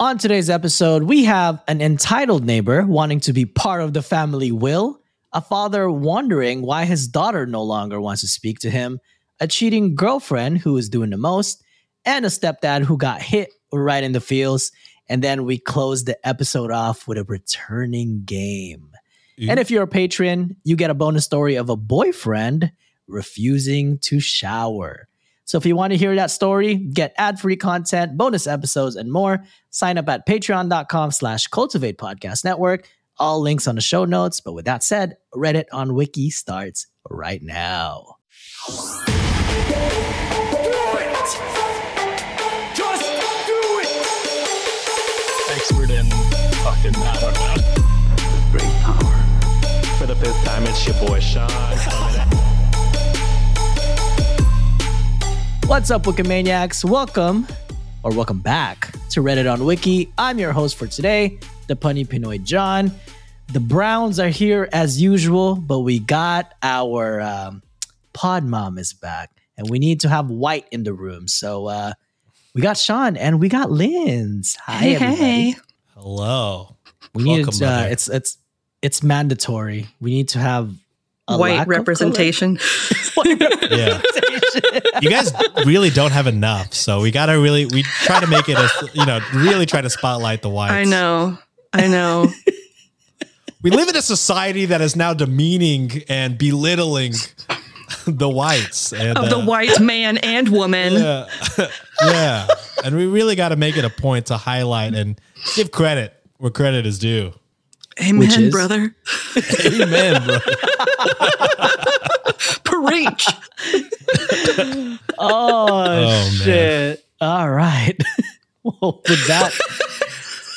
On today's episode, we have an entitled neighbor wanting to be part of the family will, a father wondering why his daughter no longer wants to speak to him, a cheating girlfriend who is doing the most, and a stepdad who got hit right in the feels. And then we close the episode off with a returning game. And if you're a patron, you get a bonus story of a boyfriend refusing to shower. So if you want to hear that story, get ad-free content, bonus episodes, and more, sign up at patreon.com slash Cultiv8 podcast network. All links on the show notes. But with that said, Reddit on Wiki starts right now. Just do it! expert in fucking I don't know. Great power. For the fifth time, it's your boy Sean. What's up, Wikimaniacs? Welcome, or welcome back to Reddit on Wiki. I'm your host for today, the punny Pinoy John. The Browns are here as usual, but we got our um, pod mom is back, and we need to have White in the room. So uh, we got Sean and we got Linz. Hi, Hey, everybody. hey. Hello. We Welcome, need uh, mother. it's it's it's mandatory. We need to have a lack White representation. Yeah. You guys really don't have enough, so we gotta really we try to make it a you know really try to spotlight the whites. I know. I know. We live in a society that is now demeaning and belittling the whites and of the uh, white man and woman. Yeah, yeah, and we really got to make it a point to highlight and give credit where credit is due. Amen, is? brother. Amen, bro. Preach. Oh, oh, man. shit! All right. well, with that,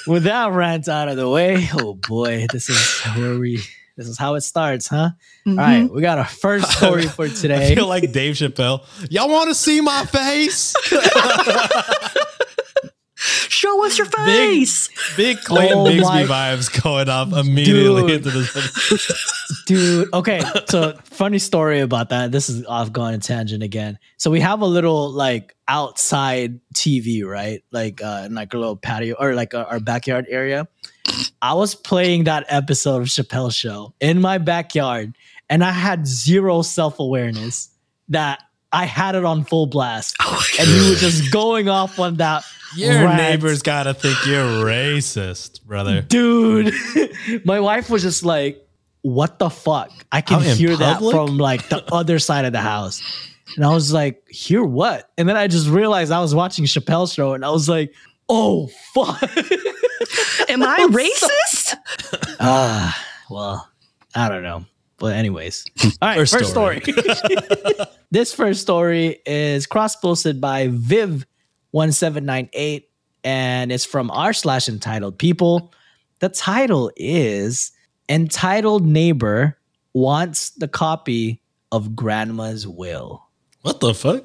with that rant out of the way, oh boy, this is where we. This is how it starts, huh? All right, mm-hmm. we got our first story for today. I today. feel like Dave Chappelle. Y'all want to see my face? Show us your face. Big Clayton Oh Bigsby my- vibes going off immediately Dude. into this. Dude, okay. So, funny story about that. This is off going a tangent again. So, we have a little like outside TV, right? Like, uh, in like a little patio or like uh, our backyard area. I was playing that episode of Chappelle Show in my backyard, and I had zero self awareness that I had it on full blast, and you were just going off on that. Your rant. neighbors gotta think you're racist, brother. dude my wife was just like what the fuck? I can Out in hear that from like the other side of the house. And i was like hear what? And then i just realized i was watching chappelle's show and i was like oh fuck. Am I racist? ah well i don't know. But anyways. All right First first, story, this first story is cross posted by viv 1798 and it's from r slash entitled people the title is entitled neighbor wants the copy of grandma's will What the fuck?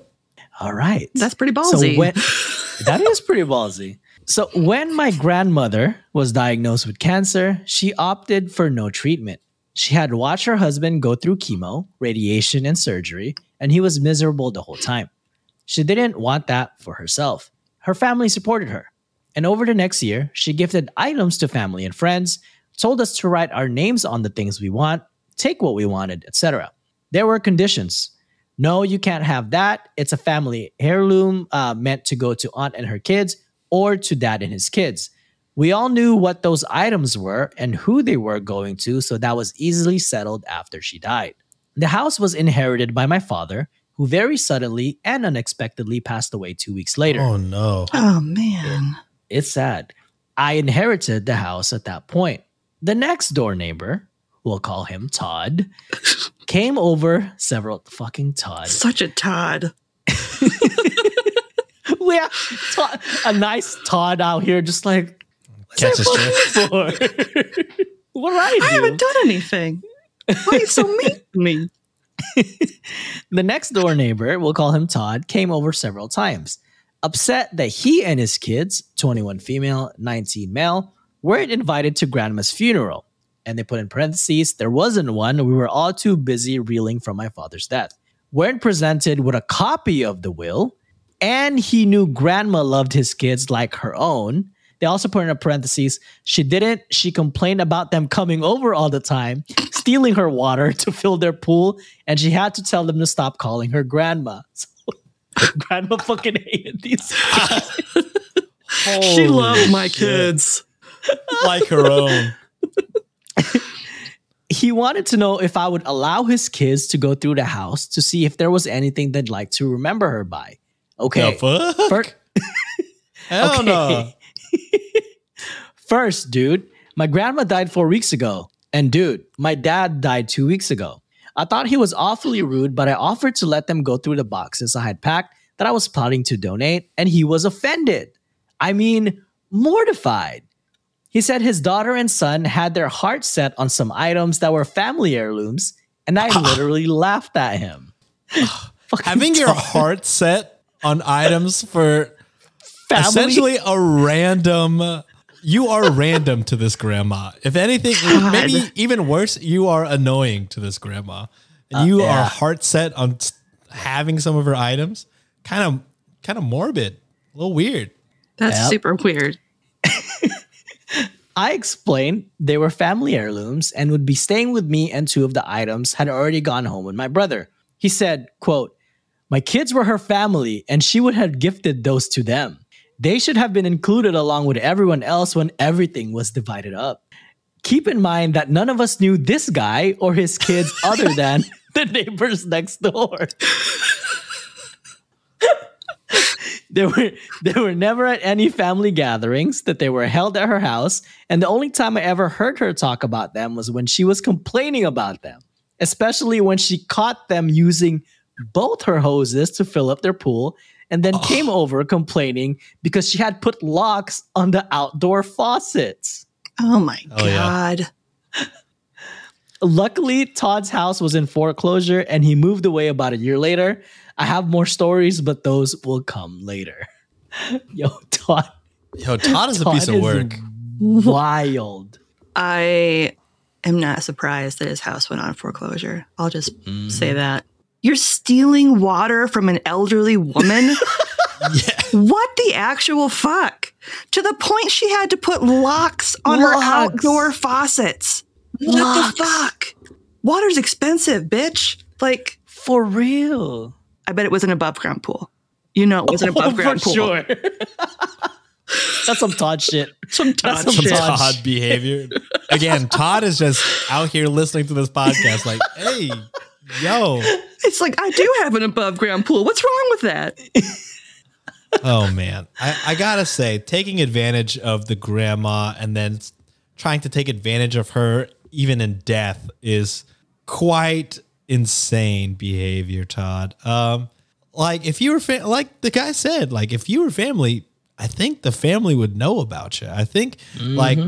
all right That's pretty ballsy. so when, that is pretty ballsy. So when my grandmother was diagnosed with cancer, she opted for no treatment. She had watched her husband go through chemo, radiation, and surgery, and he was miserable the whole time. She didn't want that for herself. Her family supported her. And over the next year, she gifted items to family and friends, told us to write our names on the things we want, take what we wanted, etc. There were conditions. No, you can't have that. It's a family heirloom uh, meant to go to aunt and her kids or to dad and his kids. We all knew what those items were and who they were going to, so that was easily settled after she died. The house was inherited by my father, who very suddenly and unexpectedly passed away two weeks later. Oh no. oh man. It's sad. I inherited the house at that point. The next door neighbor, we'll call him Todd, came over several fucking Todd. Such a Todd. we have Todd, a nice Todd out here, just like Catch a strip. for. what did I do? I haven't done anything. Why are you so mean to me? The next door neighbor, we'll call him Todd, came over several times, upset that he and his kids, 21 female, 19 male, weren't invited to grandma's funeral. And they put in parentheses, there wasn't one. We were all too busy reeling from my father's death. Weren't presented with a copy of the will, and he knew grandma loved his kids like her own. They also put in a parentheses, she didn't. She complained about them coming over all the time, stealing her water to fill their pool, and she had to tell them to stop calling her grandma. So, grandma fucking hated these. she loved my kids. like her own. he wanted to know if I would allow his kids to go through the house to see if there was anything they'd like to remember her by. Okay. The fuck? Fir- Hell okay. no. First, dude, my grandma died four weeks ago. And dude, my dad died two weeks ago. I thought he was awfully rude, but I offered to let them go through the boxes I had packed that I was plotting to donate, and he was offended. I mean, mortified. He said his daughter and son had their heart set on some items that were family heirlooms, and I ah. literally laughed at him. Having your heart set on items for family essentially a random. You are random to this grandma. If anything, maybe even worse, you are annoying to this grandma. And you Uh, yeah. are heart set on having some of her items. Kind of, kind of morbid. A little weird. That's Yep. super weird. I explained they were family heirlooms and would be staying with me and two of the items had already gone home with my brother. He said, quote, My kids were her family and she would have gifted those to them. They should have been included along with everyone else when everything was divided up. Keep in mind that none of us knew this guy or his kids other than the neighbors next door. They were they were never at any family gatherings that they were held at her house, and the only time I ever heard her talk about them was when she was complaining about them, especially when she caught them using both her hoses to fill up their pool and then came over complaining because she had put locks on the outdoor faucets. Oh my Oh, yeah. god. Luckily, Todd's house was in foreclosure and he moved away about a year later. I have more stories, but those will come later. Yo, Todd. Yo, Todd is a Todd piece of work. Wild. I am not surprised that his house went on foreclosure. I'll just Mm-hmm. say that. You're stealing water from an elderly woman? What the actual fuck? To the point she had to put locks on her outdoor faucets. What the fuck? Water's expensive, bitch. Like, For real. I bet it was an above ground pool. You know it was an oh, above ground pool. Oh, sure. That's some Todd shit. Some Todd some Some shit. Todd Todd behavior. Again, Todd is just out here listening to this podcast, like, hey, yo. It's like, I do have an above ground pool. What's wrong with that? Oh man, I, I gotta say, taking advantage of the grandma and then trying to take advantage of her even in death is quite insane behavior, Todd. Um, like if you were fa- like the guy said, like if you were family, I think the family would know about you. I think like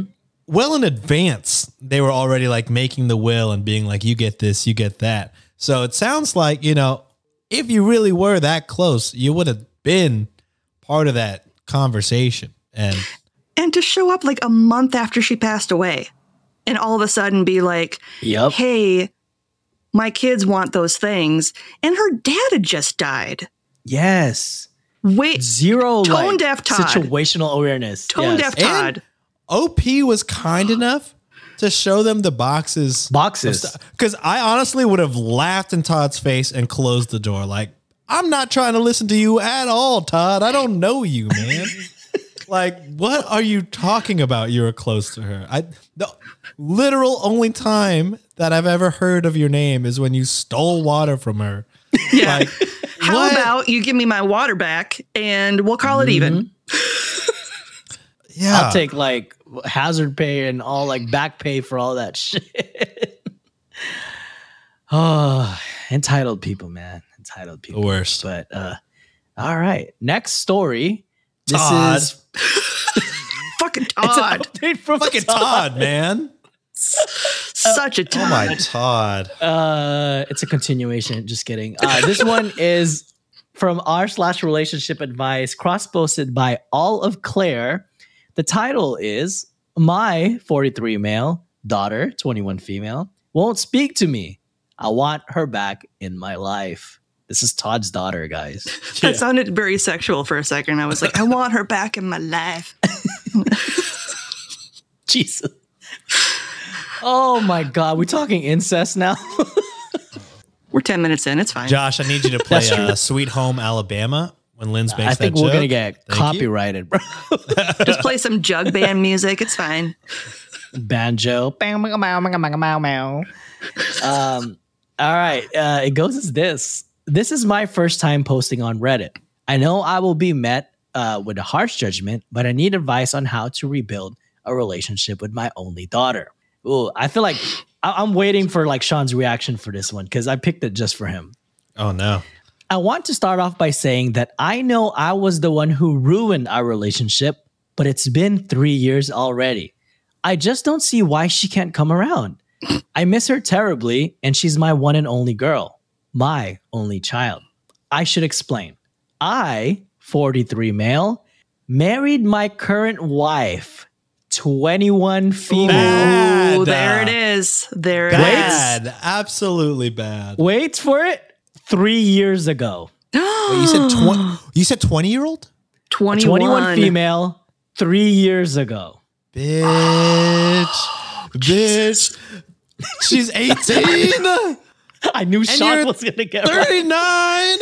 well in advance they were already like making the will and being like, you get this, you get that. So it sounds like you know if you really were that close, you would have been part of that conversation. And And to show up like a month after she passed away and all of a sudden be like, Yep. hey, my kids want those things. And her dad had just died. Yes. Wait, Zero Tone like, deaf Todd. situational awareness. tone Yes. deaf Todd. OP was kind enough to show them the boxes. Boxes. Because I honestly would have laughed in Todd's face and closed the door. Like, I'm not trying to listen to you at all, Todd. I don't know you, man. like, what are you talking about? You were close to her. I the literal only time that I've ever heard of your name is when you stole water from her. Yeah. Like, How what? about you give me my water back and we'll call it even? Mm-hmm. yeah. I'll take like hazard pay and all like back pay for all that shit. oh, entitled people, man. Entitled people. the worst. But uh all right. Next story. This Todd. is Fucking Todd. Fucking Todd, man. Such a Todd. Oh Todd. my Todd. Uh, it's a continuation. Just kidding. Uh, this one is from r slash relationship advice, cross posted by all of Claire. The title is "My 43 male daughter, 21 female, won't speak to me. I want her back in my life." This is Todd's daughter, guys. That sounded very sexual for a second. I was like, I want her back in my life. Jesus. Oh my God. We're talking incest now. We're 10 minutes in. It's fine. Josh, I need you to play uh, "Sweet Home Alabama" when Linz makes I think that we're going to get Thank you. copyrighted, bro. Just play some jug band music. It's fine. Banjo. Bang, bang, bang, bang, bang, bang, bang. Um, all right. Uh, it goes as this. This is my first time posting on Reddit. I know I will be met uh, with a harsh judgment, but I need advice on how to rebuild a relationship with my only daughter. Ooh, I feel like I- I'm waiting for like Sean's reaction for this one because I picked it just for him. Oh no. I want to start off by saying that I know I was the one who ruined our relationship, but it's been three years already. I just don't see why she can't come around. I miss her terribly, and she's my one and only girl, my only child. I should explain. I, 43 male, married my current wife, 21 female. Bad. Oh, there it is. There it is. Bad. Absolutely bad. Wait for it. Three years ago. Wait, you said twenty. You said twenty year old. 21. 21 female, three years ago. Bitch. Bitch. She's eighteen. I knew Sean you're was gonna get right. 39.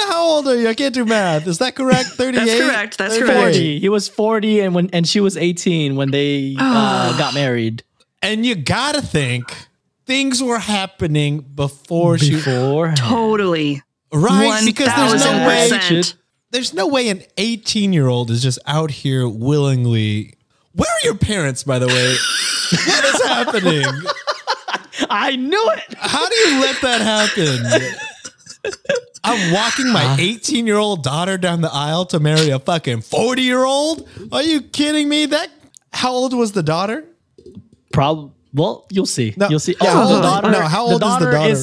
How old are you? I can't do math. Is that correct? 38? correct. That's 38. correct. 40. He was 40 and when and she was 18 when they uh, got married. And you gotta think things were happening before she Before Totally. Right because there's no way there's no way an 18 year old is just out here willingly. Where are your parents, by the way? what is happening? I knew it. How do you let that happen? I'm walking my uh. 18 year old daughter down the aisle to marry a fucking 40 year old. Are you kidding me? That how old was the daughter? Probably. Well, you'll see. No, You'll see. yeah, oh, the daughter. no, how old is the daughter?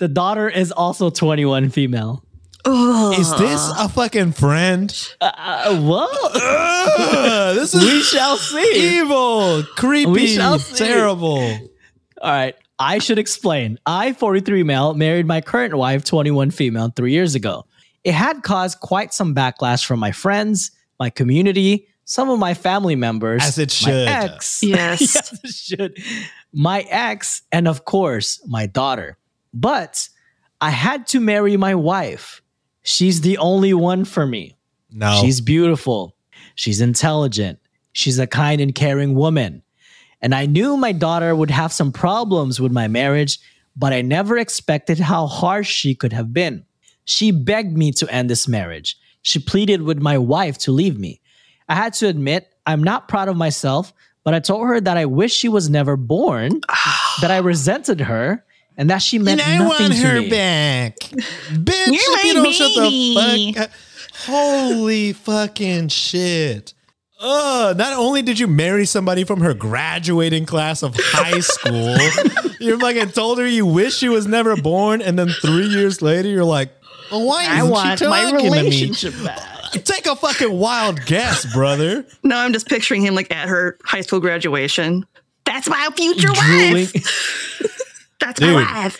The daughter is also 21 female. Is this a fucking friend? Uh, what? Ugh, this is we shall see. evil, creepy, We shall see. terrible. All right. I should explain. I, 43 male, married my current wife, 21 female, three years ago. It had caused quite some backlash from my friends, my community, some of my family members, As it my should. ex, Yes. yes, it should, my ex, and of course, my daughter. But I had to marry my wife. She's the only one for me. No, She's beautiful. She's intelligent. She's a kind and caring woman. And I knew my daughter would have some problems with my marriage, but I never expected how harsh she could have been. She begged me to end this marriage. She pleaded with my wife to leave me. I had to admit, I'm not proud of myself, but I told her that I wish she was never born, that I resented her, and that she meant and I nothing want to her me. back, bitch. You're if you my don't shut the baby. fuck, up- holy fucking shit. Uh, not only did you marry somebody from her graduating class of high school, you're like, fucking told her you wish she was never born, and then three years later, you're like, well, why I isn't want she my talking to me? back. Take a fucking wild guess, brother. No, I'm just picturing him like at her high school graduation. That's my future Drooling. wife. That's Dude. my wife.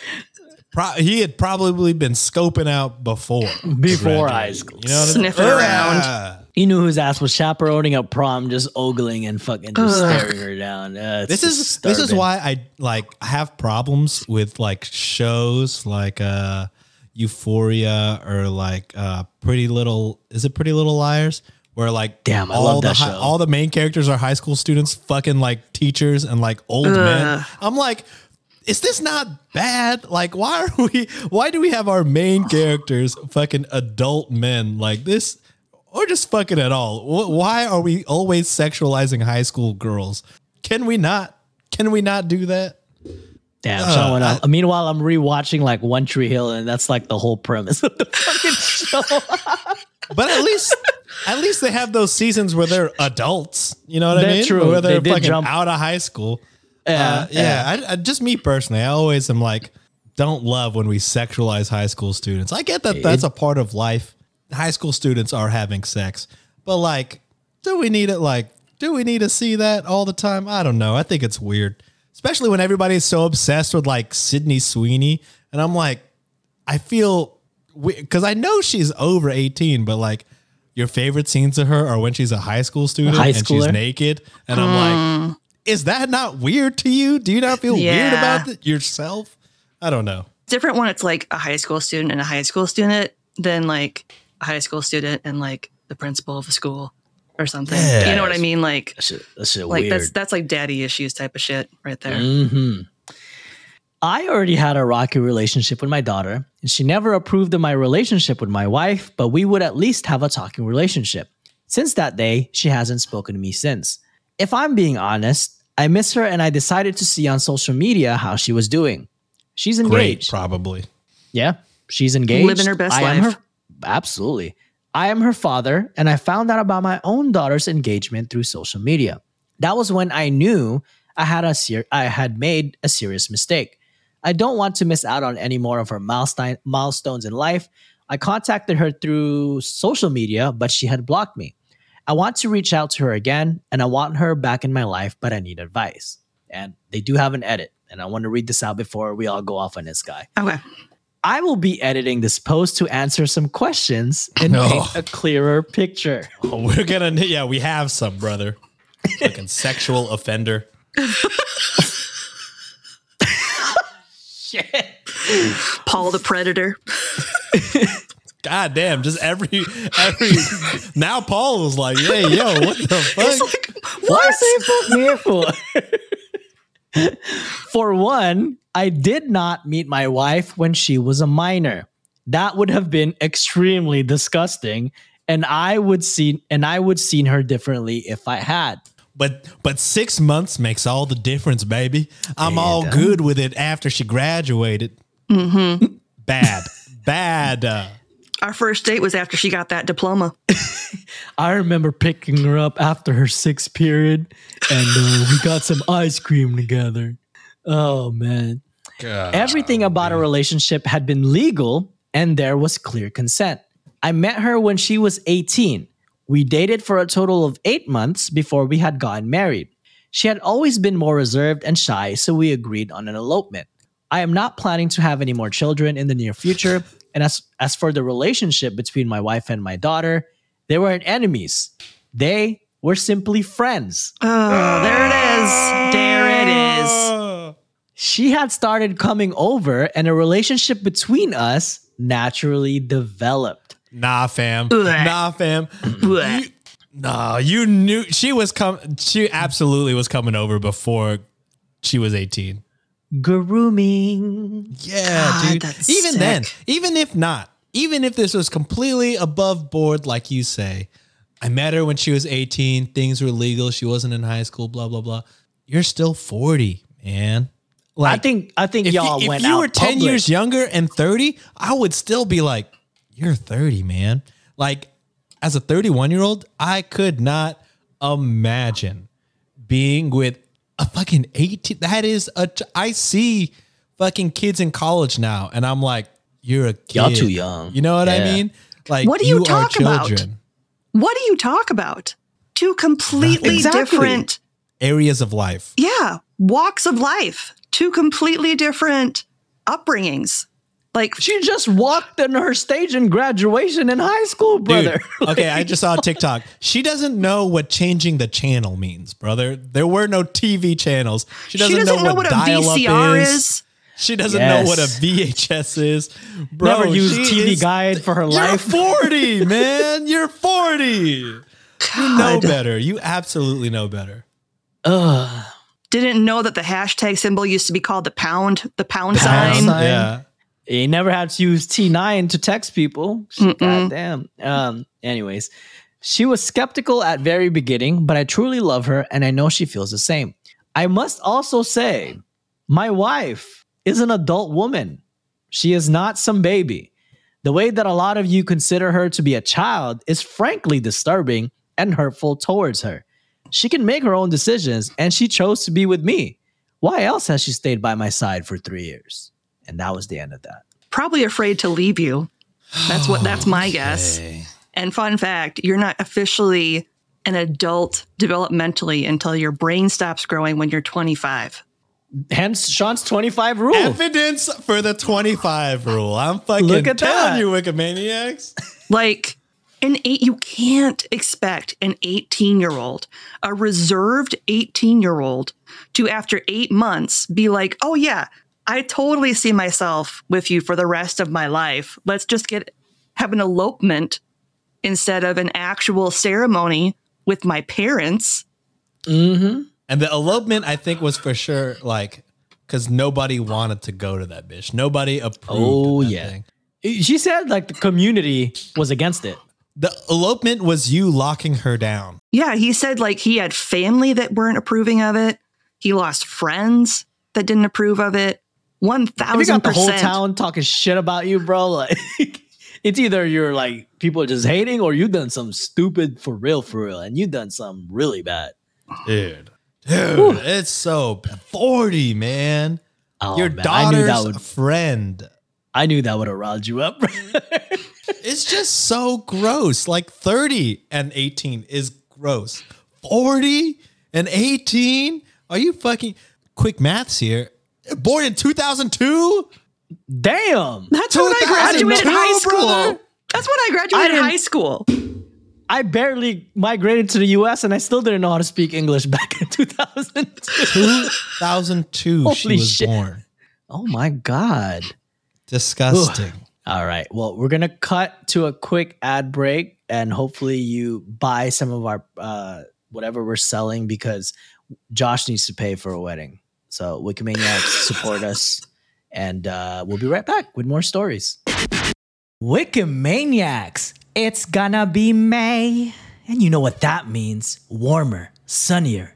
Pro- he had probably been scoping out before Before graduating. high school. You know Sniffing I mean? around. Ah. He knew his ass was chaperoning a prom, just ogling and fucking just staring her down. Uh, This is just this is why I like have problems with like shows like uh Euphoria or like uh Pretty Little is it Pretty Little Liars where like Damn, I all love the that hi- show. all the main characters are high school students fucking like teachers and like old men. I'm like is this not bad? Like, why are we? Why do we have our main characters fucking adult men like this, or just fucking at all? Why are we always sexualizing high school girls? Can we not? Can we not do that? Damn, Uh, went up. Meanwhile, I'm rewatching like One Tree Hill, and that's like the whole premise of the fucking show. But at least, at least they have those seasons where they're adults. You know what I mean? true. Where They they're did fucking jump- out of high school. Yeah, Uh, yeah. I, I, just me personally, I always am like, don't love when we sexualize high school students. I get that that's a part of life. High school students are having sex, but like, do we need it? Like, do we need to see that all the time? I don't know. I think it's weird, especially when everybody's so obsessed with like Sydney Sweeney, and I'm like, I feel because I know she's over 18, but like your favorite scenes of her are when she's a high school student high and she's naked. And I'm like, is that not weird to you? Do you not feel weird about it yourself? I don't know. different when it's like a high school student and a high school student than like a high school student and like the principal of a school or something. You know what I mean? Like, That shit, that shit like weird. that's that's like daddy issues type of shit right there. hmm I already had a rocky relationship with my daughter, and she never approved of my relationship with my wife, but we would at least have a talking relationship. Since that day, she hasn't spoken to me since. If I'm being honest, I miss her and I decided to see on social media how she was doing. She's Great, engaged. probably. Yeah, she's engaged. Living her best I am life. her- absolutely. I am her father, and I found out about my own daughter's engagement through social media. That was when I knew I had a ser- I had made a serious mistake. I don't want to miss out on any more of her milestone milestones in life. I contacted her through social media, but she had blocked me. I want to reach out to her again, and I want her back in my life, but I need advice. And they do have an edit, and I want to read this out before we all go off on this guy. Okay. I will be editing this post to answer some questions and No. paint a clearer picture. Oh, we're gonna, yeah, we have some, brother. Fucking sexual offender. Shit. Paul the Predator. God damn, just every every now Paul was like, hey yo, what the fuck? Why say fuck me for? for one, I did not meet my wife when she was a minor. That would have been extremely disgusting, and I would see and I would seen her differently if I had. But but six months makes all the difference, baby. I'm all And, uh, good with it after she graduated. Mm-hmm. Bad, bad. Our first date was after she got that diploma. I remember picking her up after her sixth period, and uh, we got some ice cream together. Oh man. Everything about our relationship had been legal and there was clear consent. I met her when she was 18. We dated for a total of eight months before we had gotten married. She had always been more reserved and shy, so we agreed on an elopement. I am not planning to have any more children in the near future. And as, as for the relationship between my wife and my daughter, they weren't enemies. They were simply friends. Oh, there it is. There it is. uh, she had started coming over and a relationship between us naturally developed. Nah, fam. Blech. Nah, fam. Blech. You, nah, you knew she was com. She absolutely was coming over before she was eighteen. Grooming. Yeah, God, dude. even then, even if not, even if this was completely above board, like you say, I met her when she was 18, things were legal, she wasn't in high school, blah, blah, blah. You're still 40, man. Like, I think I think if y'all you, if went you out were 10 public. years younger and 30, I would still be like, you're 30, man. Like, as a 31 year old, I could not imagine being with a fucking 18. That is a, ch- I see fucking kids in college now, and I'm like, you're a kid. Y'all too young. You know what I mean? Like, What do you are talk about? What do you talk about? Two completely Exactly. different, Areas of life. yeah, walks of life. Two completely different upbringings. Like, She just walked on her stage in graduation in high school, brother. Dude, okay, I just saw a TikTok. She doesn't know what changing the channel means, brother. There were no TV channels. She doesn't, she doesn't know, what, a VCR is. She doesn't know what a VHS is. Bro, Never used she TV is- guide for her life. You're 40, man. You're 40. You know better. You absolutely know better. Ugh. Didn't know that the hashtag symbol used to be called the pound, the pound, Pound sign. sign. Yeah. You never had to use T9 to text people. God damn. Um, anyways, she was skeptical at very beginning, but I truly love her and I know she feels the same. I must also say, my wife is an adult woman. She is not some baby. The way that a lot of you consider her to be a child is frankly disturbing and hurtful towards her. She can make her own decisions and she chose to be with me. Why else has she stayed by my side for three years? And that was the end of that. Probably afraid to leave you. That's what. That's my guess. And fun fact: you're not officially an adult developmentally until your brain stops growing when you're 25. Hence Sean's 25 rule. Evidence for the 25 rule. I'm fucking Look at telling that. you, Wikimaniacs. Like an eight, you can't expect an 18 year old, a reserved 18 year old, to after eight months be like, oh yeah, I totally see myself with you for the rest of my life. Let's just get have an elopement instead of an actual ceremony with my parents. Mm-hmm. And the elopement, I think, was for sure like because nobody wanted to go to that bitch. Nobody approved. Oh, of that yeah. thing. She said like the community was against it. The elopement was you locking her down. Yeah, he said like he had family that weren't approving of it. He lost friends that didn't approve of it. One If you got the whole town talking shit about you, bro, like it's either you're like people are just hating or you've done something stupid for real, for real, and you've done something really bad. Dude. Dude, it's so 40, man. Oh, Your man, I knew daughter's that would friend. I knew that would have riled you up. It's just so gross. Like 30 and 18 is gross. 40 and 18? Are you fucking quick maths here? Born in 2002? Damn. That's when I 2002, graduated high school. brother. That's when I I graduated didn't- high school. I barely migrated to the US and I still didn't know how to speak English back in 2002. 2002 she Holy was shit. born. oh my God. Disgusting. All right. Well, we're going to cut to a quick ad break and hopefully you buy some of our, uh, whatever we're selling because Josh needs to pay for a wedding. So Wikimaniacs support us and uh, we'll be right back with more stories. Wikimaniacs, it's gonna be May. And you know what that means warmer, sunnier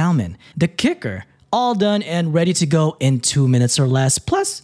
The kicker, all done and ready to go in two minutes or less, plus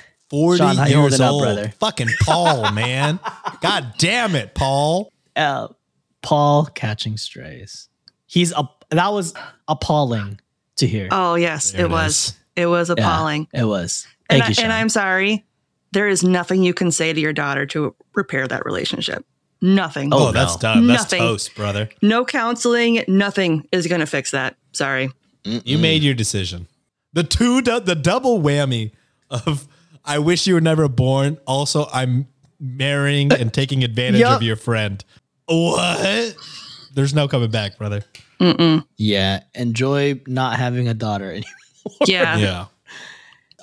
40 Sean, how years holding up, old. brother? Fucking Paul, man. God damn it, Paul. Uh, Paul catching strays. He's a that was appalling to hear. Oh yes, it it was. is. It was Yeah, appalling. it was. And, Thank I, you, Sean. and I'm sorry. There is nothing you can say to your daughter to repair that relationship. Nothing. Oh, Oh, that's no. done. That's Nothing. toast, brother. No counseling. Nothing is going to fix that. Sorry. You made your decision. The two, du- the double whammy of I wish you were never born. Also, I'm marrying and taking advantage Yup. of your friend. What? There's no coming back, brother. yeah, enjoy not having a daughter anymore. Yeah. Yeah. All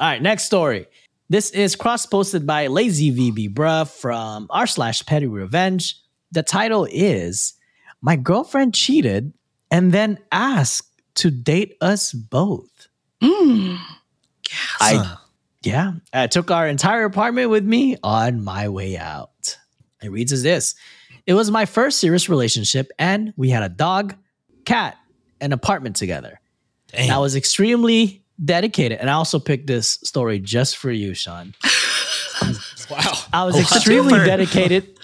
right, next story. This is cross posted by Lazy VB Bruh from r slash Petty Revenge. The title is My girlfriend cheated and then asked to date us both. Mm. I yeah, I took our entire apartment with me on my way out. It reads as this. It was my first serious relationship and we had a dog, cat, and apartment together. And I was extremely dedicated. And I also picked this story just for you, Sean. Wow. I was extremely super. dedicated.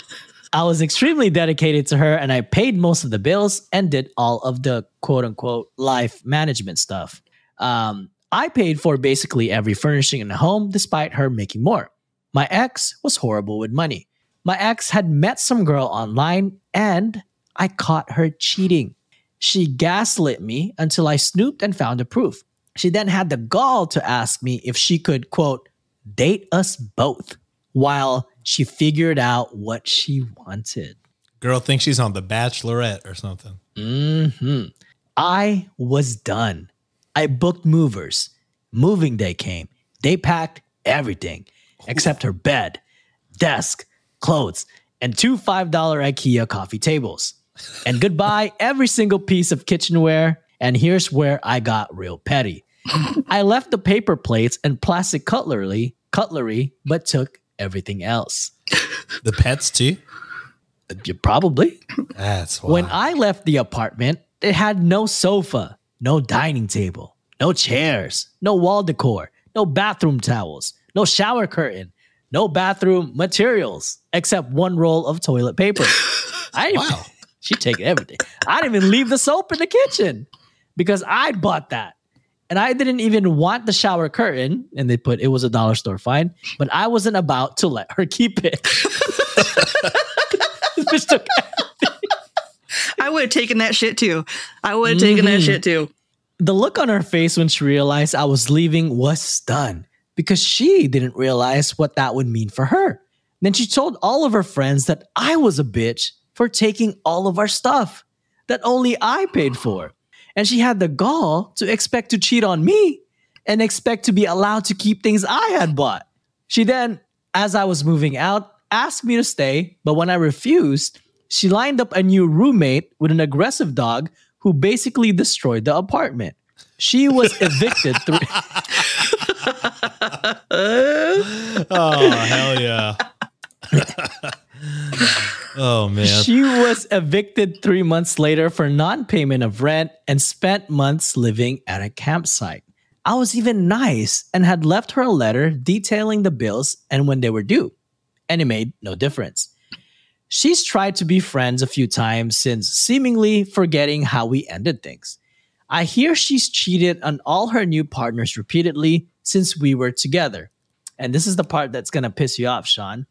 I was extremely dedicated to her and I paid most of the bills and did all of the quote unquote life management stuff. Um, I paid for basically every furnishing in the home despite her making more. My ex was horrible with money. My ex had met some girl online and I caught her cheating. She gaslit me until I snooped and found the proof. She then had the gall to ask me if she could, quote, date us both while she figured out what she wanted. Girl thinks she's on The Bachelorette or something. hmm I was done. I booked movers. Moving day came. They packed everything except her bed, desk, clothes, and two $5 IKEA coffee tables. And goodbye, every single piece of kitchenware. And here's where I got real petty. I left the paper plates and plastic cutlery, cutlery, but took everything else. The pets too. Uh, you probably. That's why. When I left the apartment, it had no sofa, no dining table, no chairs, no wall decor, no bathroom towels, no shower curtain, no bathroom materials, except one roll of toilet paper. I didn't, Wow. she taking everything. I didn't even leave the soap in the kitchen because I bought that. And I didn't even want the shower curtain, and they put it was a dollar store fine, but I wasn't about to let her keep it. Just took I would have taken that shit too. I would have taken that mm-hmm. shit too. the look on her face when she realized I was leaving was stunned because she didn't realize what that would mean for her. Then she told all of her friends that I was a bitch for taking all of our stuff that only I paid for. And she had the gall to expect to cheat on me and expect to be allowed to keep things I had bought. She then, as I was moving out, asked me to stay, but when I refused, she lined up a new roommate with an aggressive dog who basically destroyed the apartment. She was evicted through oh hell yeah. oh man. She was evicted three months later for non payment of rent and spent months living at a campsite. I was even nice and had left her a letter detailing the bills and when they were due, and it made no difference. She's tried to be friends a few times since, seemingly forgetting how we ended things. I hear she's cheated on all her new partners repeatedly since we were together. And this is the part that's going to piss you off, Sean.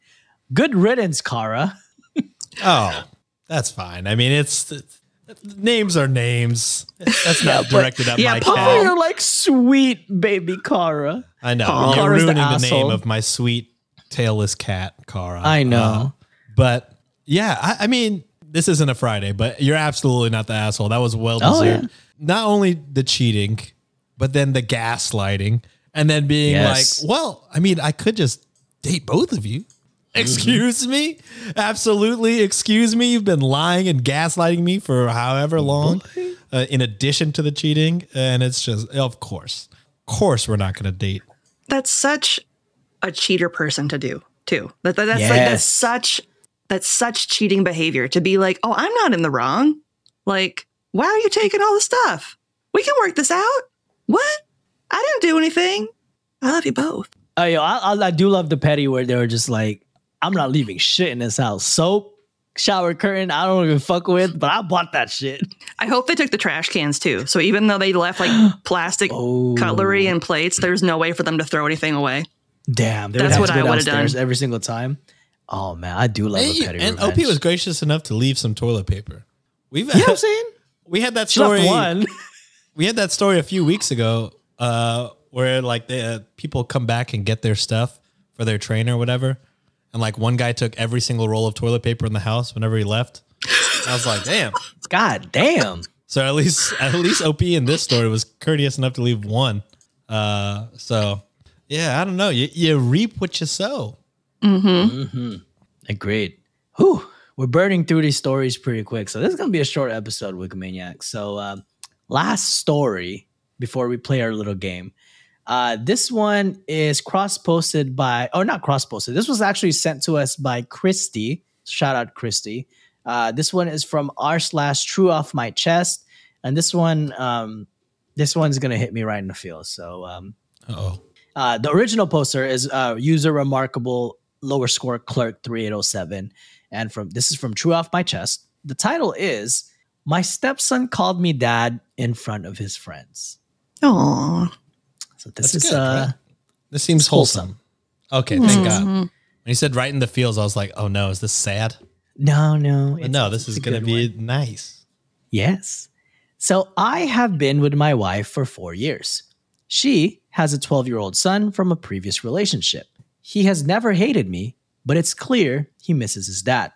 Good riddance, Kara. Oh, that's fine. I mean, it's, it's- names are names. That's not directed at yeah, my Paul, cat. You're like sweet baby Kara. I know Aw. you're Kara's the ruining the, name of my sweet tailless cat, Kara. I know. Uh, but yeah, I, I mean, this isn't a Friday, but you're absolutely not the asshole. That was well Oh, deserved. yeah. Not only the cheating, but then the gaslighting, and then being Yes. like, "Well, I mean, I could just date both of you." Excuse me? Absolutely. Excuse me. You've been lying and gaslighting me for however long, uh, in addition to the cheating. And it's just, of course, of course, we're not going to date. That's such a cheater person to do too. That, that- that's like that's such that's such cheating behavior to be like, oh, I'm not in the wrong. Like, why are you taking all the stuff? We can work this out. What? I didn't do anything. I love you both. Oh, yo, I, I, I do love the petty where they were just like, I'm not leaving shit in this house. Soap, shower curtain, I don't even fuck with, but I bought that shit. I hope they took the trash cans too. So even though they left like plastic Oh. cutlery and plates, there's no way for them to throw anything away. Damn, That's would have what to I go would've done. every single time. Oh man, I do love a petty and revenge. OP was gracious enough to leave some toilet paper. We've You know what I'm saying? we had that story. one. We had that story a few weeks ago, uh, where like the uh, people come back and get their stuff for their trainer or whatever, and like one guy took every single roll of toilet paper in the house whenever he left. I was like, damn. God damn. So at least at least OP in this story was courteous enough to leave one. Uh, so yeah, I don't know. You you reap what you sow. Agreed. Whew. We're burning through these stories pretty quick. So this is gonna be a short episode, Wikimaniac. So um, last story before we play our little game. Uh, this one is cross-posted by, or not cross-posted. This was actually sent to us by Christy. Shout out Christy. Uh, this one is from r slash true off my chest, and this one, um, this one's gonna hit me right in the feels. So um, Oh, uh, the original poster is uh, user remarkable lower score clerk 3807 and from this is from true off my chest the title is my stepson called me dad in front of his friends Oh, so this That's is good, uh right? this seems wholesome. wholesome. Okay, thank God. When you said right in the feels, I was like, oh no, is this sad? No, no. No, this is going to be one. nice. Yes. So I have been with my wife for four years. She has a 12 year old son from a previous relationship. He has never hated me, but it's clear he misses his dad.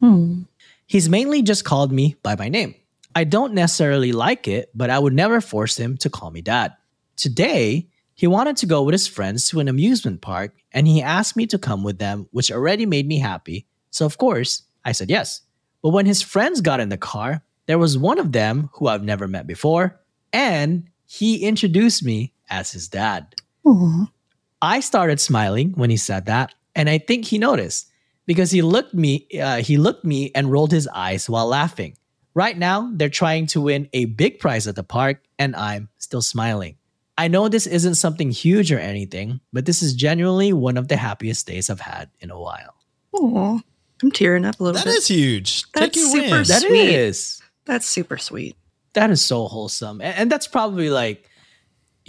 Hmm. He's mainly just called me by my name. I don't necessarily like it, but I would never force him to call me dad. Today, he wanted to go with his friends to an amusement park and he asked me to come with them, which already made me happy. So, of course, I said yes. But when his friends got in the car, there was one of them who I've never met before, and he introduced me as his dad. Aw. I started smiling when he said that, and I think he noticed because he looked me uh, he looked me and rolled his eyes while laughing. Right now, they're trying to win a big prize at the park, and I'm still smiling. I know this isn't something huge or anything, but this is genuinely one of the happiest days I've had in a while. Oh, I'm tearing up a little That bit. is huge. That's Take your super wins. That is. Sweet. That's super sweet. that is so wholesome and, and that's probably like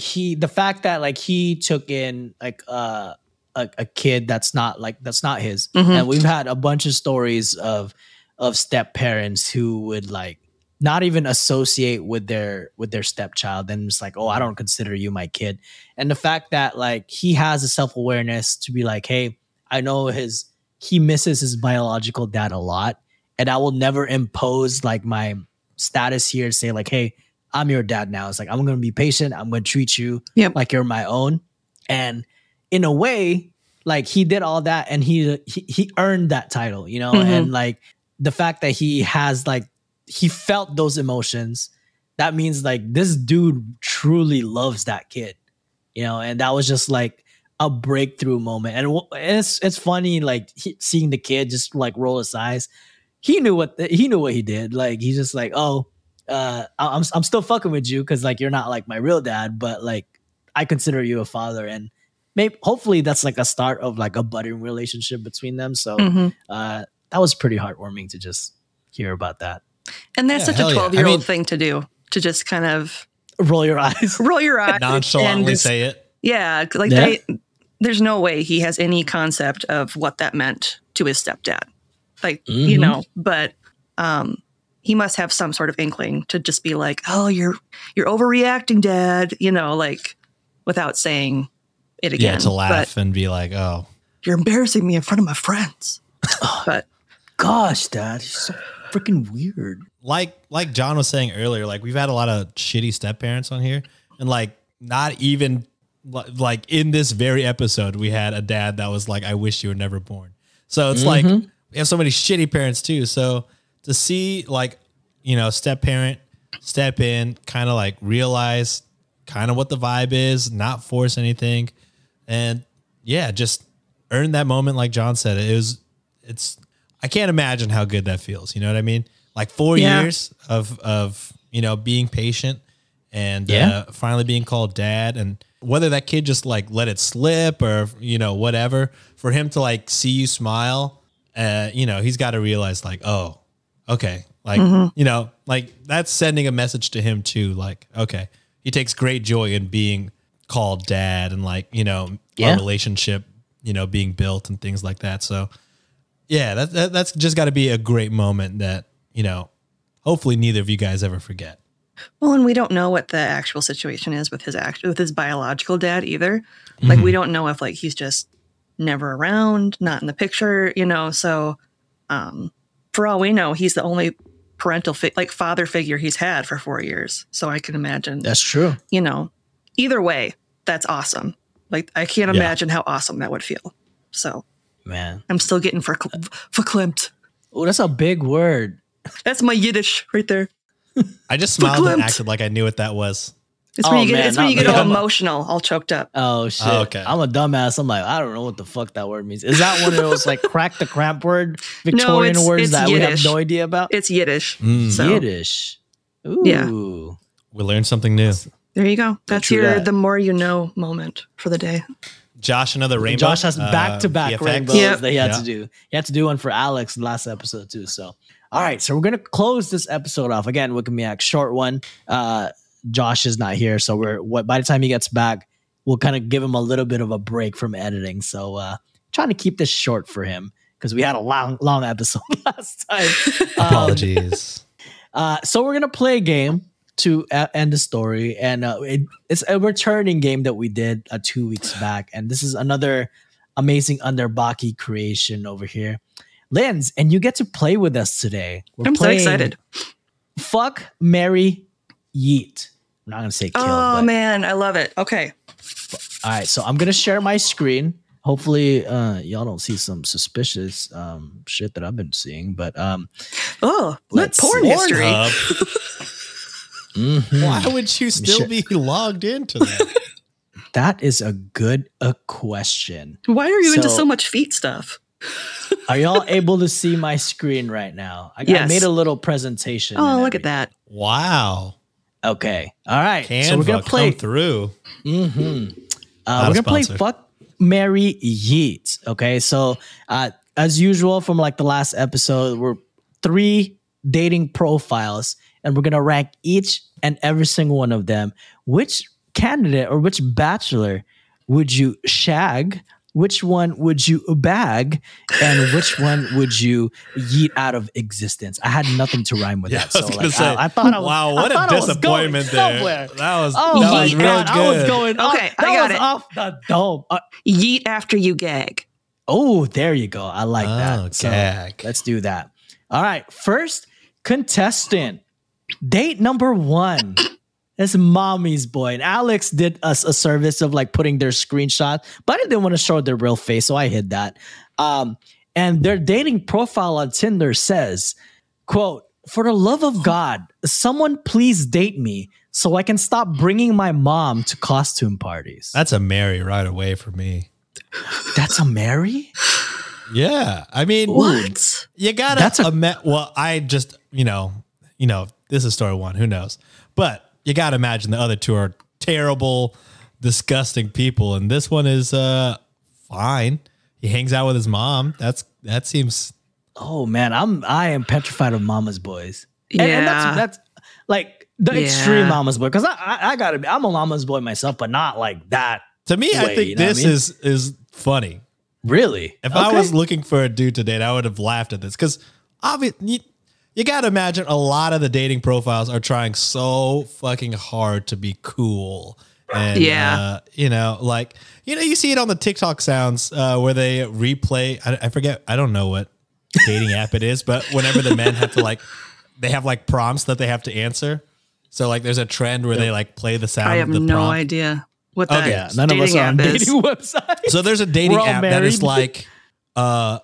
he the fact that like he took in like uh a, a kid that's not like that's not his Mhm. and we've had a bunch of stories of of step parents who would like not even associate with their with their stepchild and it's like oh i don't consider you my kid and the fact that like he has a self-awareness to be like hey i know his he misses his biological dad a lot and i will never impose like my status here say like hey i'm your dad now. It's like i'm gonna be patient. I'm gonna treat you Yep. like you're my own. And in a way like he did all that and he he, he earned that title you know? Mhm. and like the fact that he has like he felt those emotions that means like this dude truly loves that kid you know? And that was just like a breakthrough moment. And it's it's funny like he, seeing the kid just like roll his eyes. He knew what the, he knew what he did. Like he's just like oh uh I- i'm i'm still fucking with you cuz like you're not like my real dad but like i consider you a father and maybe hopefully that's like a start of like a budding relationship between them so Mhm. uh that was pretty heartwarming to just hear about that And that's Yeah, such a 12 year old mean- thing to do to just kind of roll your eyes roll your eyes. Nonchalantly just- say it. Yeah. Like Yeah. they, there's no way he has any concept of what that meant to his stepdad. Like, you Mhm. know, but um, he must have some sort of inkling to just be like, oh, you're, you're overreacting, dad, you know, like without saying it again. Yeah, to But laugh and be like, oh, you're embarrassing me in front of my friends. but gosh dad he's so freaking weird like like John was saying earlier, like we've had a lot of shitty step parents on here, and like not even like in this very episode, we had a dad that was like, "I wish you were never born." So it's like mm-hmm. we have so many shitty parents too. So to see like you know step parent step in, kind of like realize kind of what the vibe is, not force anything, and yeah, just earn that moment. Like John said, it was it's I can't imagine how good that feels. You know what I mean? Like four Yeah. years of of you know being patient and Yeah. uh, finally being called dad, and whether that kid just like let it slip or you know whatever, for him to like see you smile, uh, you know he's got to realize like oh okay like you know like that's sending a message to him too like okay he takes great joy in being called dad and like you know Yeah. our relationship you know being built and things like that so yeah that, that that's just got to be a great moment that you know hopefully neither of you guys ever forget Well, and we don't know what the actual situation is with his act with his biological dad either. Like we don't know if like he's just never around, not in the picture, you know. So, um, for all we know, he's the only parental fi- like father figure he's had for four years. So I can imagine, that's true you know, either way, that's awesome. Like I can't Yeah. imagine how awesome that would feel. So man I'm still getting for verklempt. oh that's a big word That's my Yiddish right there. i just smiled and acted like i knew what that was It's when Oh, you get man, it's when you get all I'm emotional, all choked up. Oh shit! Oh, okay. I'm a dumbass. I'm like, I don't know what the fuck that word means. Is that one of those like crack the cramp word Victorian it's- words it's that we have Yiddish. no idea about? It's Yiddish. Mm. So Yiddish. Ooh. Yeah. we learned something new there you go. That's your that. the more you know moment for the day. josh another rainbow Josh has back to back VFX. rainbows Yep. that he had Yeah. to do. He had to do one for Alex last episode too. So, all right. So we're gonna close this episode off again. Wikimiac short one. Uh, Josh is not here, so we're what by the time he gets back, we'll kind of give him a little bit of a break from editing. So, uh, trying to keep this short for him because we had a long, long episode last time. Um, Apologies. uh, so we're gonna play a game to uh, end the story, and uh, it, it's a returning game that we did uh, two weeks back, and this is another amazing Underbaki creation over here, Linz, and you get to play with us today. We're I'm so excited. Fuck, Marry, Yeet. I'm not gonna say kill. Oh but, man, I love it. Okay. All right, so I'm gonna share my screen. Hopefully, uh, y'all don't see some suspicious um, shit that I've been seeing, but um, Oh, look, Let's porn history. Pornhub. mhm. Why would you still be logged into that? that is a good a question. Why are you into So- so much feet stuff? Are y'all able to see my screen right now? I, I made a little presentation. Oh, and look at that. Wow. Okay, all right. Canva so we're gonna play. through. Mm-hmm. Uh, we're gonna play fuck Marry Yeet. Okay, so uh, as usual from like the last episode, we're three dating profiles, and we're gonna rank each and every single one of them. Which candidate or which bachelor would you shag? Which one would you bag, and which one would you yeet out of existence? I had nothing to rhyme with Yeah, that, I was so gonna like, say, I, I thought I was, wow, what a thought I was going disappointment there. somewhere. That was Oh that was real god, I was good. going. off- Okay, that I got was it. off the dome. Uh, Yeet after you gag. oh, there you go. I like Oh, that. So gag. let's do that. All right, first contestant, date number one. It's mommy's boy. And Alex did us a service of like putting their screenshot, but I didn't want to show their real face, so I hid that. Um, and their dating profile on Tinder says, quote, for the love of God, someone please date me so I can stop bringing my mom to costume parties. That's a Marry right away for me. That's a Marry? Yeah. I mean, What? you gotta That's a- ima- well, I just, you know, you know, this is story one, who knows? But you gotta imagine the other two are terrible, disgusting people. And this one is uh fine. He hangs out with his mom. That's that seems Oh man, I'm I am petrified of mama's boys. And, and Yeah. that's that's like the Yeah. extreme mama's boy. Because I, I I gotta be I'm a mama's boy myself, but not like that. to me, I think you know what I this mean? is is funny. Really? If I was looking for a dude to date, I would have laughed at this because obviously you, got to imagine a lot of the dating profiles are trying so fucking hard to be cool. And, Yeah. uh, you know, like, you know, you see it on the TikTok sounds uh, where they replay. I, I forget, I don't know what dating app it is, but whenever the men have to like, they have like prompts that they have to answer. So, like, there's a trend where they like play the sound I have no prompt. idea what Okay. Yeah, none of us are on is. dating websites. So there's a dating app that is like, uh,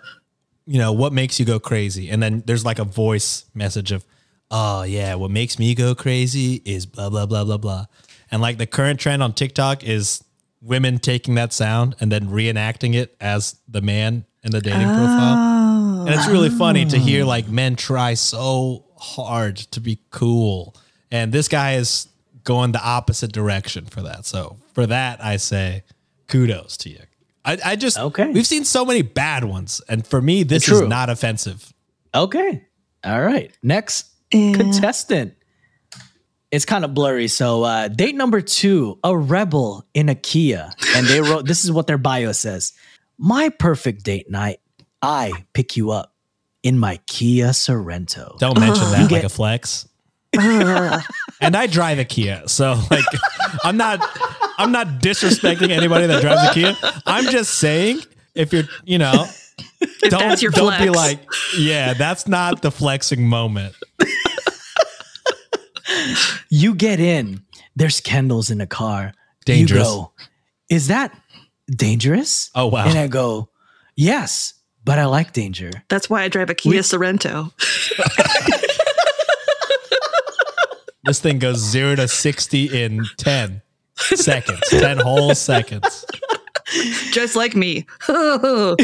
you know, what makes you go crazy, and then there's like a voice message of, oh yeah, what makes me go crazy is blah blah blah blah blah, and like the current trend on TikTok is women taking that sound and then reenacting it as the man in the dating profile, and it's really funny to hear oh. like men try so hard to be cool, and this guy is going the opposite direction for that. So for that, I say kudos to you. I, I just Okay. We've seen so many bad ones, and for me, this True. is not offensive. Okay. All right. Next contestant. It's kind of blurry. So, uh, date number two, a rebel in a Kia. And they wrote, this is what their bio says My perfect date night. I pick you up in my Kia Sorento. Don't mention that like get- a flex. and I drive a Kia, so like I'm not I'm not disrespecting anybody that drives a Kia. I'm just saying if you're you know don't that's your don't be like yeah that's not the flexing moment. You get in, there's candles in the car. Dangerous. You go, Is that dangerous? Oh, wow. And I go, Yes, but I like danger. That's why I drive a Kia Sorento. This thing goes zero to sixty in ten seconds, ten whole seconds. Just like me. oh,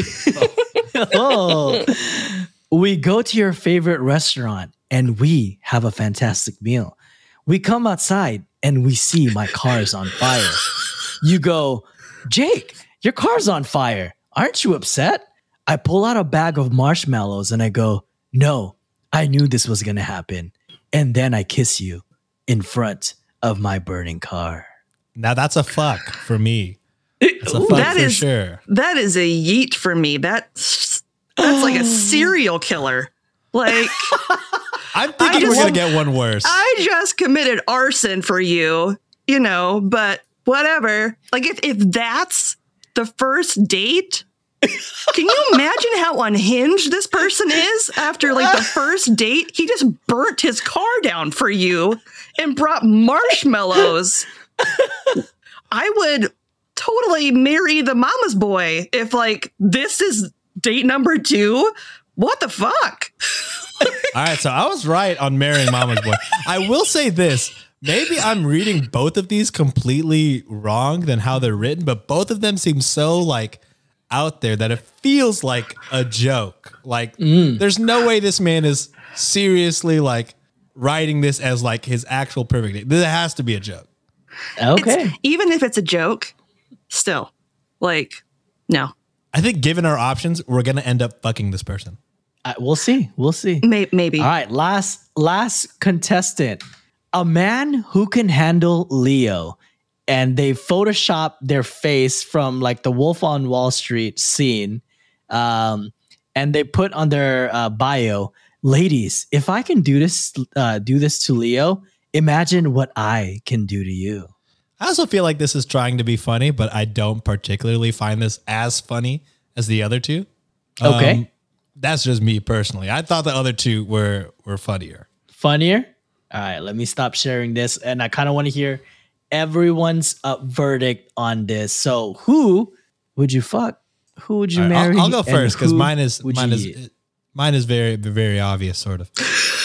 we go to your favorite restaurant and we have a fantastic meal. We come outside and we see my car is on fire. You go, Jake, your car's on fire. Aren't you upset? I pull out a bag of marshmallows and I go, No, I knew this was going to happen. And then I kiss you in front of my burning car. Now that's a fuck for me. That's a fuck That for is- sure. that is a yeet for me. That's That's like a serial killer. Like I'm thinking just we're gonna get one worse. I just committed arson for you, you know, but whatever. Like if if that's the first date, can you imagine how unhinged this person is after like the first date? He just burnt his car down for you and brought marshmallows. I would totally marry the mama's boy if like this is date number 2. What the fuck? All right, so I was right on marrying Mama's boy. I will say this. Maybe I'm reading both of these completely wrong than how they're written, but both of them seem so like out there that it feels like a joke. Like mm. there's no way this man is seriously like writing this as like his actual perfect date. This has to be a joke. Okay. It's- even if it's a joke, still, like, no, I think given our options, we're gonna end up fucking this person. Uh, we'll see. We'll see. May- maybe. All right, last last contestant, a man who can handle Leo, and they Photoshop their face from like the Wolf on Wall Street scene, um, and they put on their uh, bio, "Ladies, if I can do this, uh, do this to Leo, imagine what I can do to you." I also feel like this is trying to be funny, but I don't particularly find this as funny as the other two. Okay, Um, that's just me personally. I thought the other two were were funnier. funnier. All right, let me stop sharing this, and I kind of want to hear everyone's uh, verdict on this. So, who would you fuck? Who would you right, I'll- marry? I'll, go first because mine is mine is? Mine is very very obvious, sort of.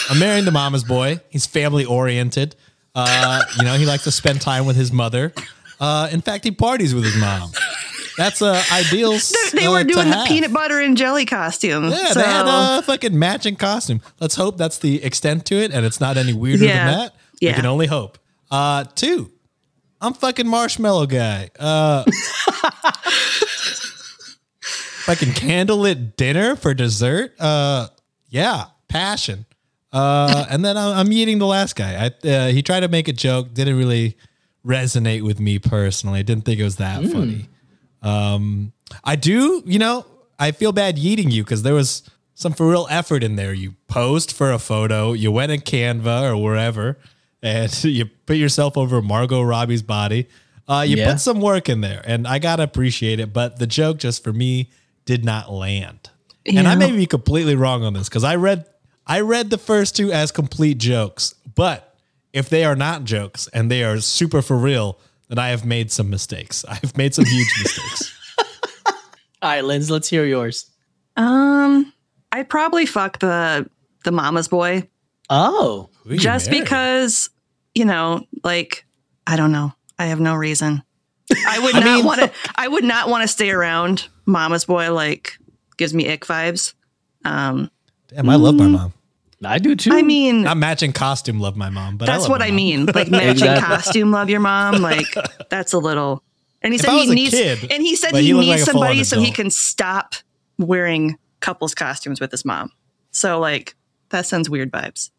I'm marrying the mama's boy. He's family oriented. Uh, you know, he likes to spend time with his mother. Uh, in fact, he parties with his mom. That's uh, ideal. they uh, were doing the have. peanut butter and jelly costume. Yeah, so, they had a fucking matching costume. Let's hope that's the extent to it, and it's not any weirder Yeah. than that. We can only hope. Uh, two, I'm fucking marshmallow guy. Uh, fucking candlelit dinner for dessert. Uh, yeah, passion. Uh, and then I'm, I'm eating the last guy. I, uh, he tried to make a joke, didn't really resonate with me personally. I didn't think it was that funny. Um, I do, you know, I feel bad yeeting you because there was some for real effort in there. You posed for a photo, you went in Canva or wherever, and you put yourself over Margot Robbie's body. Uh, you Yeah. put some work in there, and I gotta appreciate it. But the joke just for me did not land. And I may be completely wrong on this because I read I read the first two as complete jokes. But if they are not jokes and they are super for real, then I have made some mistakes. I've made some huge mistakes. All right, Linz, let's hear yours. Um, I'd probably fuck the the mama's boy Oh, Who you just marry? because you know, like I don't know. I have no reason. I would I not mean- want to. I would not want to stay around mama's boy. Like gives me ick vibes. Um, Damn, I love my mom. I do too. I mean, Not matching costume, love my mom, but that's love what I mean. Like matching Exactly. costume, love your mom. Like that's a little. And he If said he needs. kid, and he said he, he needs like somebody so he can stop wearing couples costumes with his mom. So like that sends weird vibes.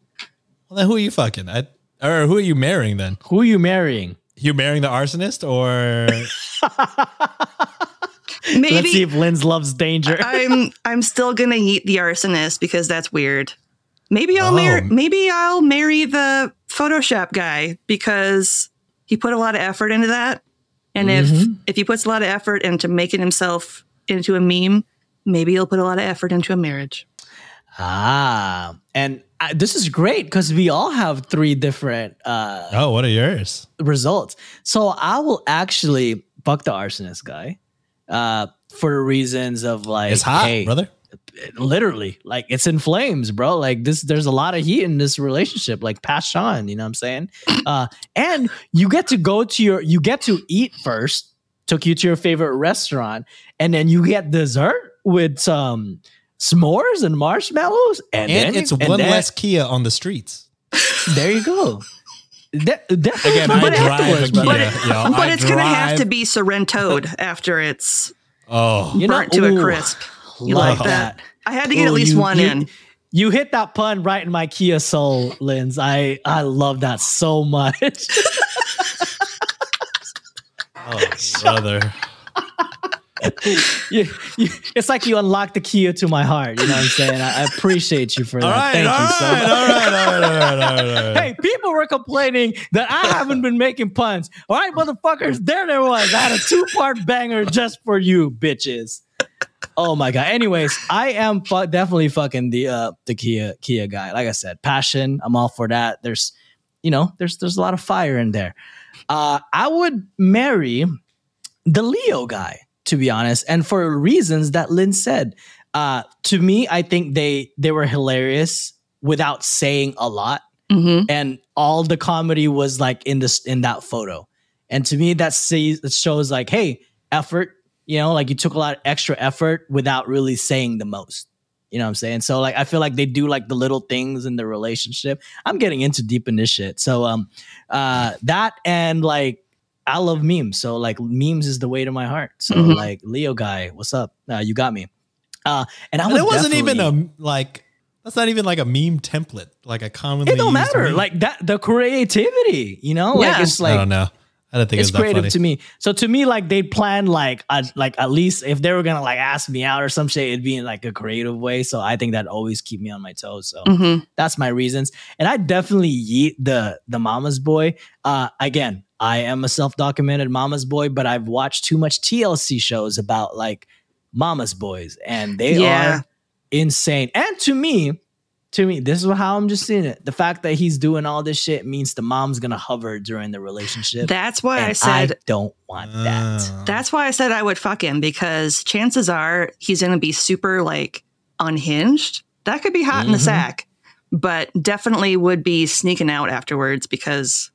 Well, then who are you fucking? I, or who are you marrying then? who are you marrying? You marrying the arsonist or Maybe Let's see if Linz loves danger. I'm I'm still gonna eat the arsonist because that's weird. Maybe I'll Oh. marry maybe I'll marry the Photoshop guy because he put a lot of effort into that. And if if he puts a lot of effort into making himself into a meme, maybe he'll put a lot of effort into a marriage. ah, and I, this is great because we all have three different uh, oh, what are yours? results. So I will actually fuck the arsonist guy uh, for reasons of like, It's hot, hey, brother. literally like it's in flames bro like this there's a lot of heat in this relationship like passion you know what i'm saying uh and you get to go to your you get to eat first took you to your favorite restaurant and then you get dessert with some s'mores and marshmallows and, And then it's and one then- less Kia on the streets. there you go De- definitely Again, fun I drive afterwards, a brother. But, Yeah, it, yo, but I it's gonna have to be Sorrentoed after it's Oh, You know- burnt to ooh, a crisp. You love like that? I had to get Ooh, at least you- one you- in. You hit that pun right in my Kia soul, Linz. I I love that so much. oh brother. you, you, it's like you unlocked the key to my heart. You know what I'm saying? I, I appreciate you for All that. right, Thank all you so right, much. all right, all right, all right, all right, all right. Hey, people were complaining that I haven't been making puns. All right, motherfuckers, there there was. I had a two part banger just for you, bitches. Oh my god. Anyways, I am fu- definitely fucking the uh the Kia Kia guy. Like I said, passion. I'm all for that. There's, you know, there's there's a lot of fire in there. Uh, I would marry the Leo guy, to be honest, and for reasons that Lynn said. Uh, to me, I think they they were hilarious without saying a lot. Hmm and all the comedy was like in this in that photo. And to me that sees that shows like hey effort you know like you took a lot of extra effort without really saying the most. You know what i'm saying? So like i feel like they do like the little things in the relationship. I'm getting into deep in this shit. So um uh that and like i love memes so like memes is the way to my heart so Mhm. like leo guy what's up uh, you got me uh and i And it wasn't even a like. That's not even like a meme template, like a commonly. it don't matter meme. like that the creativity you know like Yeah. it's I don't know. I don't think it's it's, that creative funny. to me. So to me, like they planned like a, like at least if they were gonna like ask me out or some shit, it'd be in like a creative way. So I think that always keep me on my toes. So hmm that's my reasons. And I definitely yeet the the mama's boy. Uh again, I am a self-documented mama's boy, but I've watched too much TLC shows about like mama's boys, and they Yeah. are insane. And to me, to me, this is how I'm just seeing it. The fact that he's doing all this shit means the mom's gonna hover during the relationship. That's why I said I don't want that. Uh, That's why I said I would fuck him because chances are he's going to be super like unhinged. That could be hot in the Mhm. sack, but definitely would be sneaking out afterwards because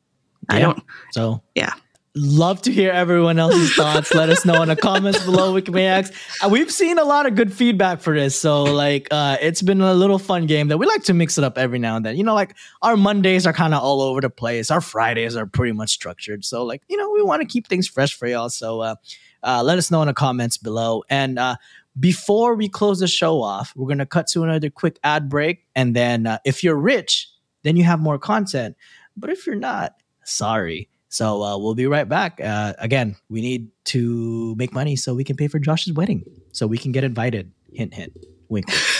I don't. So Yeah. Love to hear everyone else's thoughts. Let us know in the comments below, Wikimaniacs. Uh, we've seen a lot of good feedback for this. So, like, uh, it's been a little fun game that we like to mix it up every now and then. You know, like, our Mondays are kind of all over the place. Our Fridays are pretty much structured. So, like, you know, we want to keep things fresh for y'all. So, uh, uh, let us know in the comments below. And uh, before we close the show off, we're to cut to another quick ad break. And then, uh, if you're rich, then you have more content. But if you're not, sorry. So uh, we'll be right back. Uh, again, we need to make money so we can pay for Josh's wedding, so we can get invited. Hint, hint, wink. wink.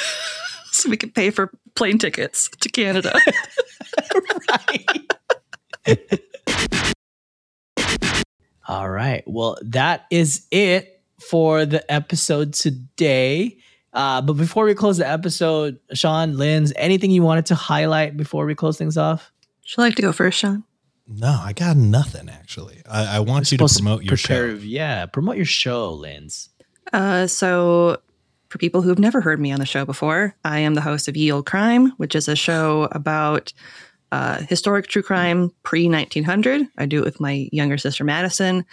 So we can pay for plane tickets to Canada. All right. Well, that is it for the episode today. Uh, but before we close the episode, Sean, Linz, anything you wanted to highlight before we close things off? Would you like to go first, Sean? No, I got nothing actually. I, I want you to Supposed promote your prepare- show. Yeah, promote your show, Linz. Uh, so, for people who've never heard me on the show before, I am the host of Ye Olde Crime, which is a show about uh, historic true crime pre 1900. I do it with my younger sister, Madison.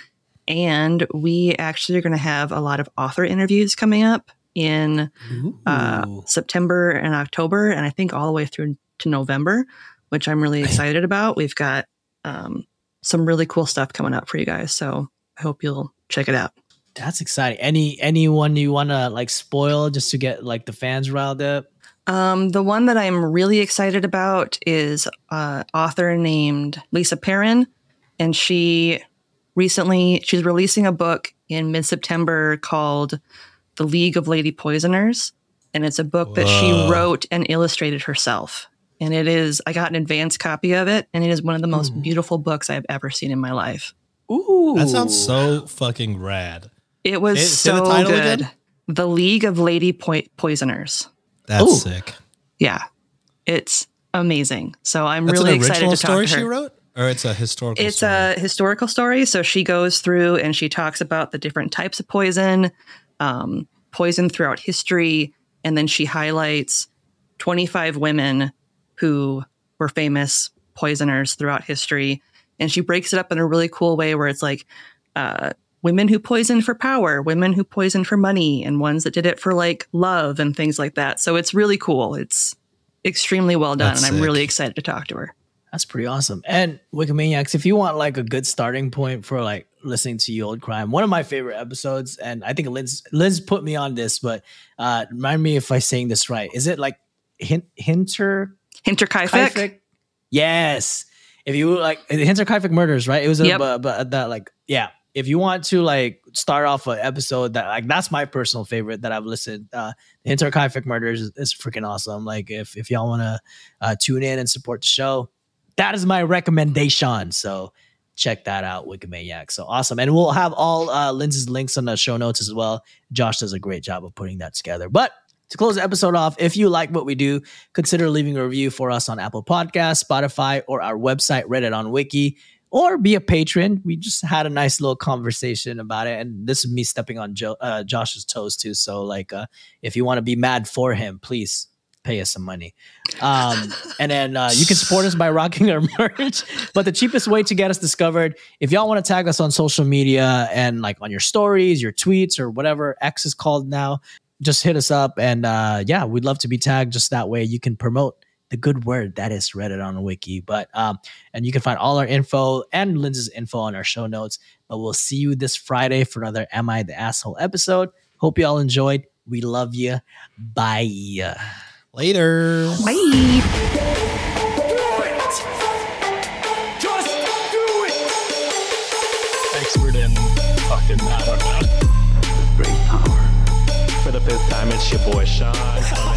And we actually are going to have a lot of author interviews coming up in uh, September and October, and I think all the way through to November, which I'm really excited about. We've got um, some really cool stuff coming up for you guys. So, I hope you'll check it out. That's exciting. Any anyone you want to like spoil just to get like the fans riled up? Um, the one that I'm really excited about is uh, author named Lisa Perrin, and she recently she's releasing a book in mid September called "The League of Lady Poisoners," and it's a book that she wrote and illustrated herself. And it is I got an advanced copy of it, and it is one of the most Ooh. beautiful books I've ever seen in my life. Ooh, That sounds so fucking rad. It was Say- say the so title good. again? The League of Lady Poi- Poisoners. That's Ooh. sick. Yeah, it's amazing. So I'm That's really an excited original to talk story to her. she wrote, or it's a historical. It's story? a historical story. So she goes through and she talks about the different types of poison, um, poison throughout history, and then she highlights 25 women who were famous poisoners throughout history. And she breaks it up in a really cool way where it's like uh, women who poisoned for power, women who poisoned for money, and ones that did it for like love and things like that. So it's really cool. It's extremely well done. That's and I'm sick. really excited to talk to her. That's pretty awesome. And Wikimaniacs, if you want like a good starting point for like listening to Ye Olde Crime, one of my favorite episodes, and I think Liz Liz put me on this, but uh remind me if I'm saying this right. Is it like Hin- Hinter Hinterkaifeck. Kaifek? Yes. If you like Hinterkaifeck murders, right? It was a Yep. but, but that like yeah. If you want to like start off an episode that like that's my personal favorite that I've listened. Uh, the Interkaifik Murders is, is freaking awesome. Like if if y'all want to uh, tune in and support the show, that is my recommendation. So check that out, Wikimaniac. So awesome, and we'll have all uh, Lindsay's links on the show notes as well. Josh does a great job of putting that together. But to close the episode off, if you like what we do, consider leaving a review for us on Apple Podcasts, Spotify, or our website, Reddit on Wiki or be a patron. We just had a nice little conversation about it, and this is me stepping on jo- uh, Josh's toes too. So, like, uh, if you want to be mad for him, please pay us some money. Um, and then uh, you can support us by rocking our merch. But the cheapest way to get us discovered, if y'all want to tag us on social media and like on your stories, your tweets, or whatever X is called now, just hit us up. And uh, yeah, we'd love to be tagged. Just that way you can promote the good word that is Reddit on wiki. But um, and you can find all our info and Lindsay's info on our show notes. But we'll see you this Friday for another Am I the Asshole episode. Hope you all enjoyed. We love you. Bye. Later. Bye. It's your boy Sean.